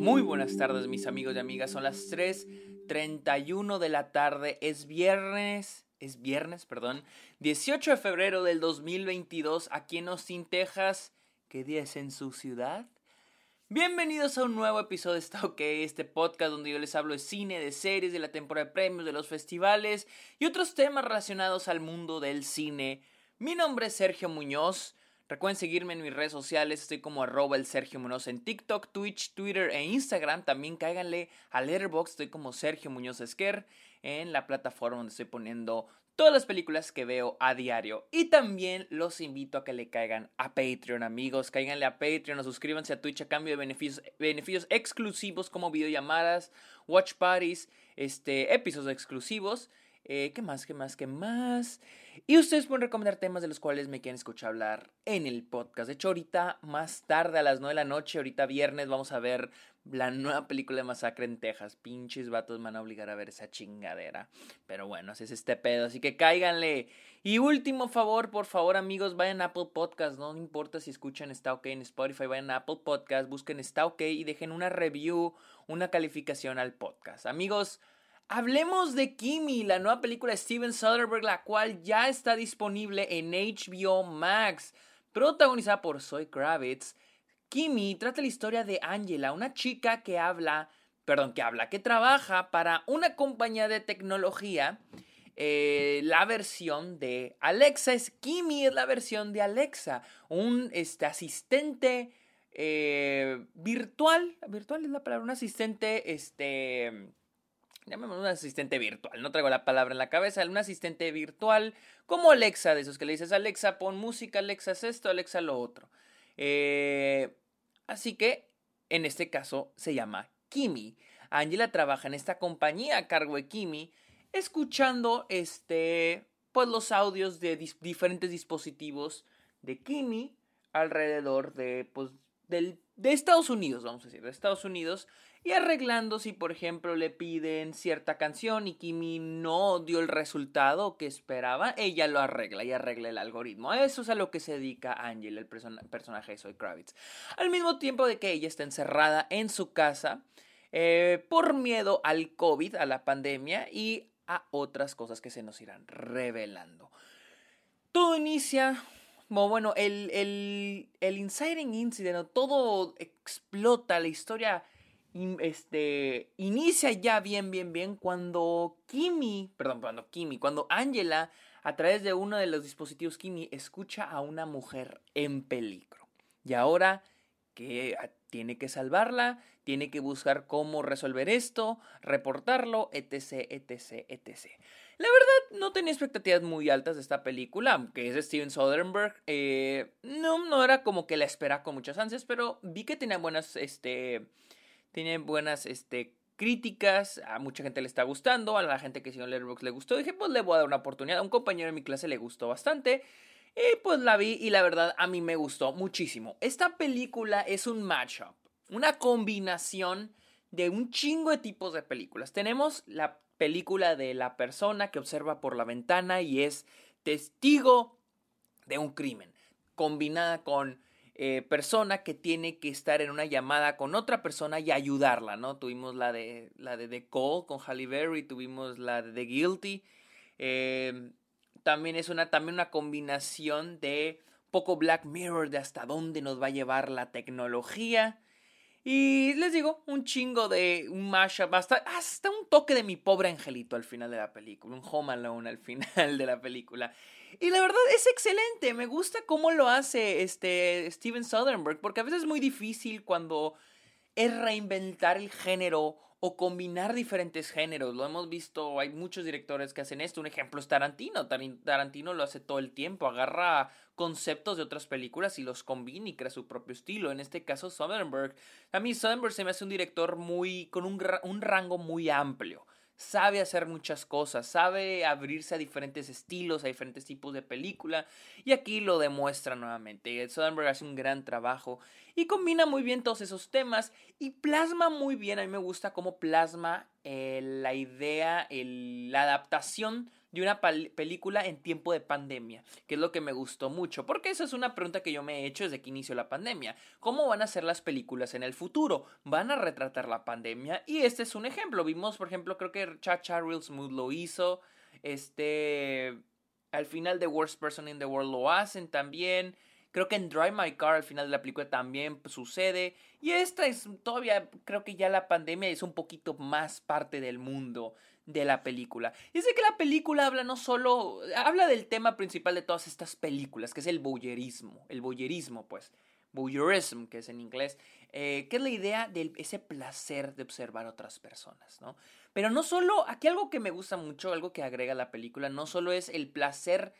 Muy buenas tardes mis amigos y amigas, son las 3.31 de la tarde, es viernes, es viernes, perdón, 18 de febrero del 2022 aquí en Austin, Texas. ¿Qué día es en su ciudad? Bienvenidos a un nuevo episodio de Está este podcast donde yo les hablo de cine, de series, de la temporada de premios, de los festivales y otros temas relacionados al mundo del cine. Mi nombre es Sergio Muñoz. Recuerden seguirme en mis redes sociales, estoy como arroba el Sergio Muñoz en TikTok, Twitch, Twitter e Instagram. También cáiganle a Letterboxd, estoy como Sergio Muñoz Esquer en la plataforma donde estoy poniendo todas las películas que veo a diario. Y también los invito a que le caigan a Patreon, amigos. Cáiganle a Patreon o suscríbanse a Twitch a cambio de beneficios, beneficios exclusivos como videollamadas, watch parties, este, episodios exclusivos. Eh, ¿Qué más? ¿Qué más? ¿Qué más? Y ustedes pueden recomendar temas de los cuales me quieren escuchar hablar en el podcast. De hecho, ahorita más tarde, a las 9 de la noche, ahorita viernes, vamos a ver la nueva película de Masacre en Texas. Pinches vatos me van a obligar a ver esa chingadera. Pero bueno, así es este pedo. Así que cáiganle. Y último favor, por favor, amigos, vayan a Apple Podcast. No importa si escuchan Está OK en Spotify, vayan a Apple Podcast, busquen Está OK y dejen una review, una calificación al podcast. Amigos, Hablemos de Kimi, la nueva película de Steven Soderbergh, la cual ya está disponible en HBO Max. Protagonizada por Zoe Kravitz, Kimi trata la historia de Angela, una chica que habla, perdón, que habla, que trabaja para una compañía de tecnología. Eh, la versión de Alexa es Kimi, es la versión de Alexa, un este, asistente eh, virtual, virtual es la palabra, un asistente, este, llamémoslo un asistente virtual, no traigo la palabra en la cabeza, un asistente virtual como Alexa, de esos que le dices Alexa, pon música, Alexa es esto, Alexa lo otro. Eh, así que, en este caso, se llama Kimi. Angela trabaja en esta compañía a cargo de Kimi, escuchando este, pues los audios de diferentes dispositivos de Kimi alrededor de, pues, del, de Estados Unidos, vamos a decir, de Estados Unidos, y arreglando si por ejemplo le piden cierta canción y Kimi no dio el resultado que esperaba, ella lo arregla y arregla el algoritmo. eso es a lo que se dedica Angel, el personaje de Zoe Kravitz. Al mismo tiempo de que ella está encerrada en su casa eh, por miedo al COVID, a la pandemia y a otras cosas que se nos irán revelando. Todo inicia bueno, el, el, el incident, todo explota, la historia este, inicia ya bien, bien, bien cuando Kimi, perdón, cuando Kimi, cuando Angela, a través de uno de los dispositivos Kimi, escucha a una mujer en peligro. Y ahora que tiene que salvarla, tiene que buscar cómo resolver esto, reportarlo, etc, etc, etc. La verdad, no tenía expectativas muy altas de esta película, aunque es de Steven Soderbergh. Eh, no, no era como que la espera con muchas ansias, pero vi que tenía buenas, este, tiene buenas este, críticas, a mucha gente le está gustando, a la gente que siguió Letterboxd le gustó. Dije, pues le voy a dar una oportunidad. A un compañero de mi clase le gustó bastante. Y pues la vi y la verdad a mí me gustó muchísimo. Esta película es un matchup, una combinación de un chingo de tipos de películas. Tenemos la película de la persona que observa por la ventana y es testigo de un crimen, combinada con eh, persona que tiene que estar en una llamada con otra persona y ayudarla, ¿no? Tuvimos la de la de The Call con Halle Berry, tuvimos la de The Guilty. Em, también es una, también una combinación de poco Black Mirror de hasta dónde nos va a llevar la tecnología. Y les digo, un chingo de un mashup, hasta, hasta un toque de mi pobre angelito al final de la película, un Home Alone al final de la película. Y la verdad es excelente, me gusta cómo lo hace este Steven Soderbergh, porque a veces es muy difícil cuando es reinventar el género o combinar diferentes géneros. Lo hemos visto, hay muchos directores que hacen esto. Un ejemplo es Tarantino. Tarantino lo hace todo el tiempo. Agarra conceptos de otras películas y los combina y crea su propio estilo. En este caso, Soderbergh. A mí Soderbergh se me hace un director muy con un, un rango muy amplio sabe hacer muchas cosas, sabe abrirse a diferentes estilos, a diferentes tipos de película, y aquí lo demuestra nuevamente. Soderbergh hace un gran trabajo y combina muy bien todos esos temas y plasma muy bien, a mí me gusta cómo plasma eh, la idea, la adaptación de una película en tiempo de pandemia, que es lo que me gustó mucho, porque esa es una pregunta que yo me he hecho desde que inició la pandemia. ¿Cómo van a ser las películas en el futuro? ¿Van a retratar la pandemia? Y este es un ejemplo. Vimos, por ejemplo, creo que Chacha Real Smooth lo hizo, este, al final The Worst Person in the World lo hacen también. Creo que en Drive My Car al final de la película también sucede. Y esta es todavía, creo que ya la pandemia es un poquito más parte del mundo de la película. De que la película habla no solo, habla del tema principal de todas estas películas, que es el boyerismo. El boyerismo, pues. Voyeurism, que es en inglés, eh, que es la idea de ese placer de observar a otras personas, ¿no? Pero no solo, aquí algo que me gusta mucho, algo que agrega la película, no solo es el placer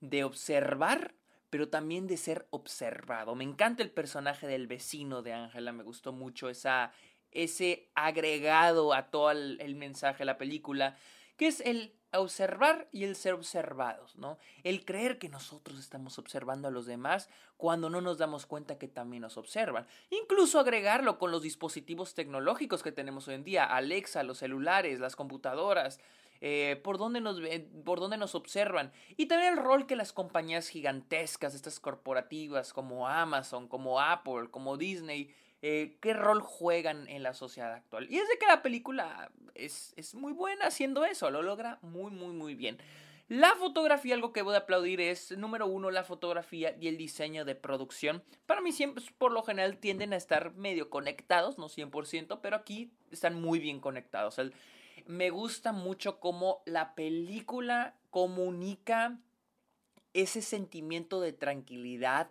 de observar pero también de ser observado. Me encanta el personaje del vecino de Ángela, me gustó mucho esa, ese agregado a todo el, mensaje de la película, que es el observar y el ser observados, ¿no? El creer que nosotros estamos observando a los demás cuando no nos damos cuenta que también nos observan. Incluso agregarlo con los dispositivos tecnológicos que tenemos hoy en día, Alexa, los celulares, las computadoras, eh, por, nos, por dónde nos observan. Y también el rol que las compañías gigantescas, estas corporativas como Amazon, como Apple, como Disney, eh, qué rol juegan en la sociedad actual. Y es de que la película es, es muy buena haciendo eso, lo logra muy, muy, muy bien. La fotografía, algo que voy a aplaudir es, número uno, la fotografía y el diseño de producción. Para mí siempre, por lo general, tienden a estar medio conectados, no 100%, pero aquí están muy bien conectados. Me gusta mucho cómo la película comunica ese sentimiento de tranquilidad,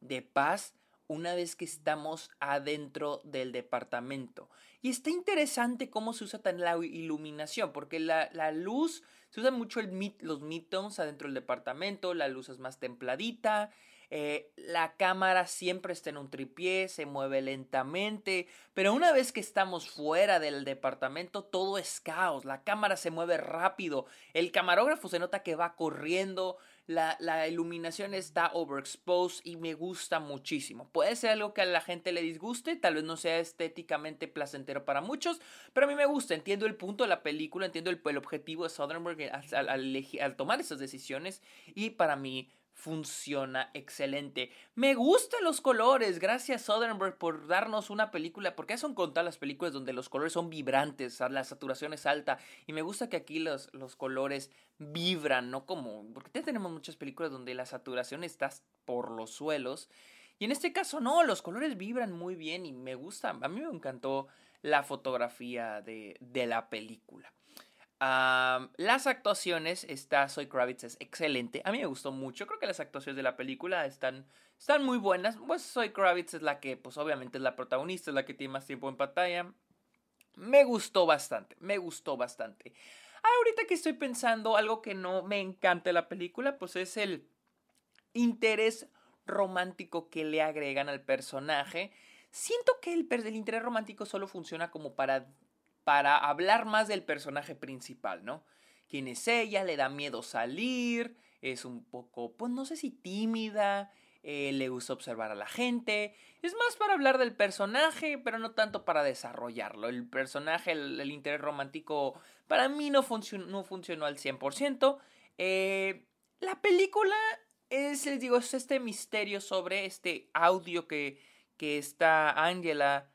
de paz, una vez que estamos adentro del departamento. Y está interesante cómo se usa tan la iluminación, porque la, luz, se usa mucho los midtones adentro del departamento, la luz es más templadita, eh, la cámara siempre está en un tripié, se mueve lentamente, pero una vez que estamos fuera del departamento todo es caos, la cámara se mueve rápido, el camarógrafo se nota que va corriendo, la, la, iluminación está overexposed y me gusta muchísimo. Puede ser algo que a la gente le disguste, tal vez no sea estéticamente placentero para muchos, pero a mí me gusta. Entiendo el punto de la película, entiendo el, objetivo de Soderbergh al tomar esas decisiones y para mí funciona excelente. Me gustan los colores, gracias Soderbergh por darnos una película, porque son contar las películas donde los colores son vibrantes, la saturación es alta, y me gusta que aquí los, los colores vibran, no como, porque ya tenemos muchas películas donde la saturación está por los suelos, y en este caso no, los colores vibran muy bien y me gusta, a mí me encantó la fotografía de, de la película las actuaciones, está Soy Kravitz es excelente. A mí me gustó mucho. Creo que las actuaciones de la película están, están muy buenas. Pues Soy Kravitz es la que, pues obviamente es la protagonista, es la que tiene más tiempo en pantalla. Me gustó bastante, me gustó bastante. Ahorita que estoy pensando, algo que no me encanta de la película, pues es el interés romántico que le agregan al personaje. Siento que el, el interés romántico solo funciona como para para hablar más del personaje principal, ¿no? ¿Quién es ella? Le da miedo salir, es un poco, pues no sé si tímida, eh, le gusta observar a la gente. Es más para hablar del personaje, pero no tanto para desarrollarlo. El personaje, el, interés romántico, para mí no, funcionó, no funcionó al 100%. Eh, la película es, les digo, es este misterio sobre este audio que, que está Angela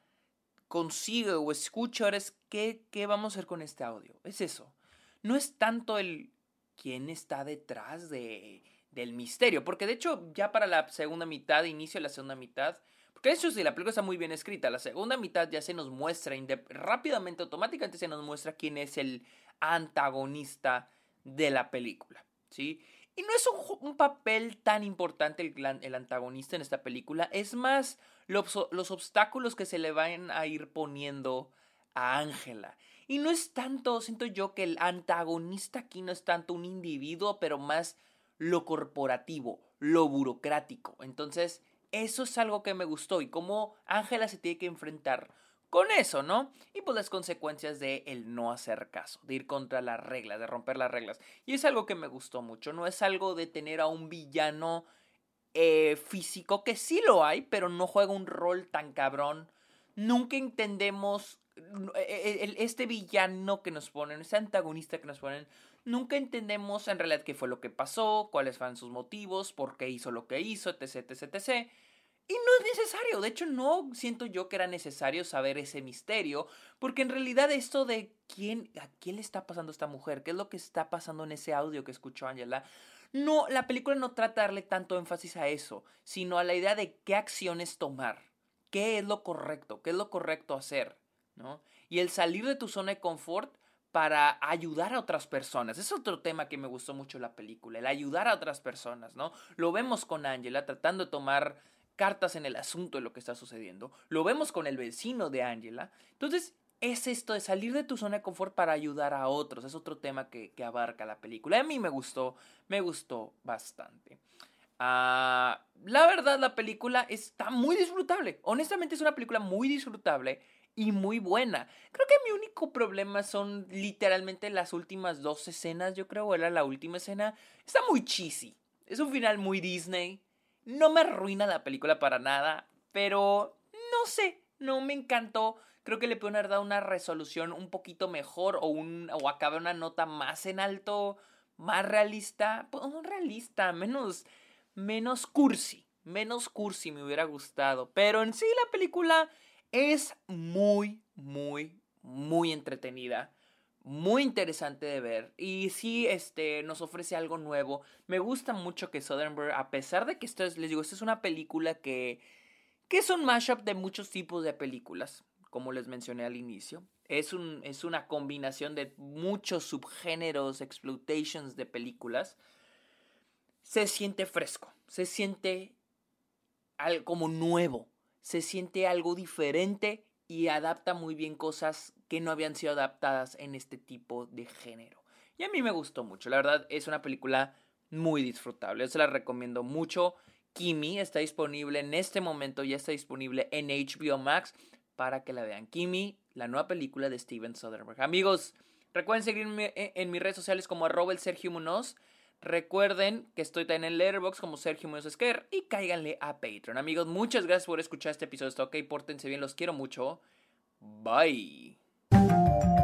consigue o escucha ahora es ¿qué, qué vamos a hacer con este audio. Es eso. No es tanto el quién está detrás de, del misterio, porque de hecho ya para la segunda mitad, inicio de la segunda mitad, porque hecho si la película está muy bien escrita, la segunda mitad ya se nos muestra rápidamente, automáticamente se nos muestra quién es el antagonista de la película, ¿sí? Y no es un, papel tan importante el, el, antagonista en esta película, es más los, los obstáculos que se le van a ir poniendo a Ángela. Y no es tanto, siento yo que el antagonista aquí no es tanto un individuo, pero más lo corporativo, lo burocrático. Entonces, eso es algo que me gustó y cómo Ángela se tiene que enfrentar con eso, ¿no? Y pues las consecuencias de el no hacer caso, de ir contra las reglas, de romper las reglas. Y es algo que me gustó mucho, no es algo de tener a un villano eh, físico, que sí lo hay, pero no juega un rol tan cabrón. Nunca entendemos e, e, este villano que nos ponen, este antagonista que nos ponen, nunca entendemos en realidad qué fue lo que pasó, cuáles fueron sus motivos, por qué hizo lo que hizo, etc, etc, etc. Y no es necesario, de hecho no siento yo que era necesario saber ese misterio, porque en realidad esto de quién, a quién le está pasando esta mujer, qué es lo que está pasando en ese audio que escuchó Angela, no, la película no trata de darle tanto énfasis a eso, sino a la idea de qué acciones tomar, qué es lo correcto, qué es lo correcto hacer, ¿no? Y el salir de tu zona de confort para ayudar a otras personas. Es otro tema que me gustó mucho la película, el ayudar a otras personas, ¿no? Lo vemos con Angela tratando de tomar cartas en el asunto de lo que está sucediendo. Lo vemos con el vecino de Angela. Entonces, es esto de salir de tu zona de confort para ayudar a otros. Es otro tema que, abarca la película. A mí me gustó, me gustó bastante. Ah, la verdad, la película está muy disfrutable. Honestamente, es una película muy disfrutable y muy buena. Creo que mi único problema son literalmente las últimas dos escenas, yo creo, era la última escena. Está muy cheesy. Es un final muy Disney. No me arruina la película para nada, pero no sé, no me encantó. Creo que le pueden haber dado una resolución un poquito mejor o, un, o una nota más en alto, más realista. Pues, realista, menos, menos cursi. Menos cursi me hubiera gustado. Pero en sí la película es muy, muy, muy entretenida. Muy interesante de ver. Y sí, este, nos ofrece algo nuevo. Me gusta mucho que Soderbergh, a pesar de que esto es, les digo, esta es una película que, que es un mashup de muchos tipos de películas, como les mencioné al inicio. Es, un, es una combinación de muchos subgéneros, exploitations de películas. Se siente fresco, se siente algo como nuevo se siente algo diferente y adapta muy bien cosas que no habían sido adaptadas en este tipo de género. Y a mí me gustó mucho, la verdad es una película muy disfrutable, se la recomiendo mucho. Kimi está disponible en este momento, ya está disponible en HBO Max para que la vean. Kimi, la nueva película de Steven Soderbergh. Amigos, recuerden seguirme en mis redes sociales como arroba el Sergio Munoz. Recuerden que estoy también en Letterboxd como Sergio Muñoz Esquer y cáiganle a Patreon. Amigos, muchas gracias por escuchar este episodio. Está ok, pórtense bien, los quiero mucho. Bye.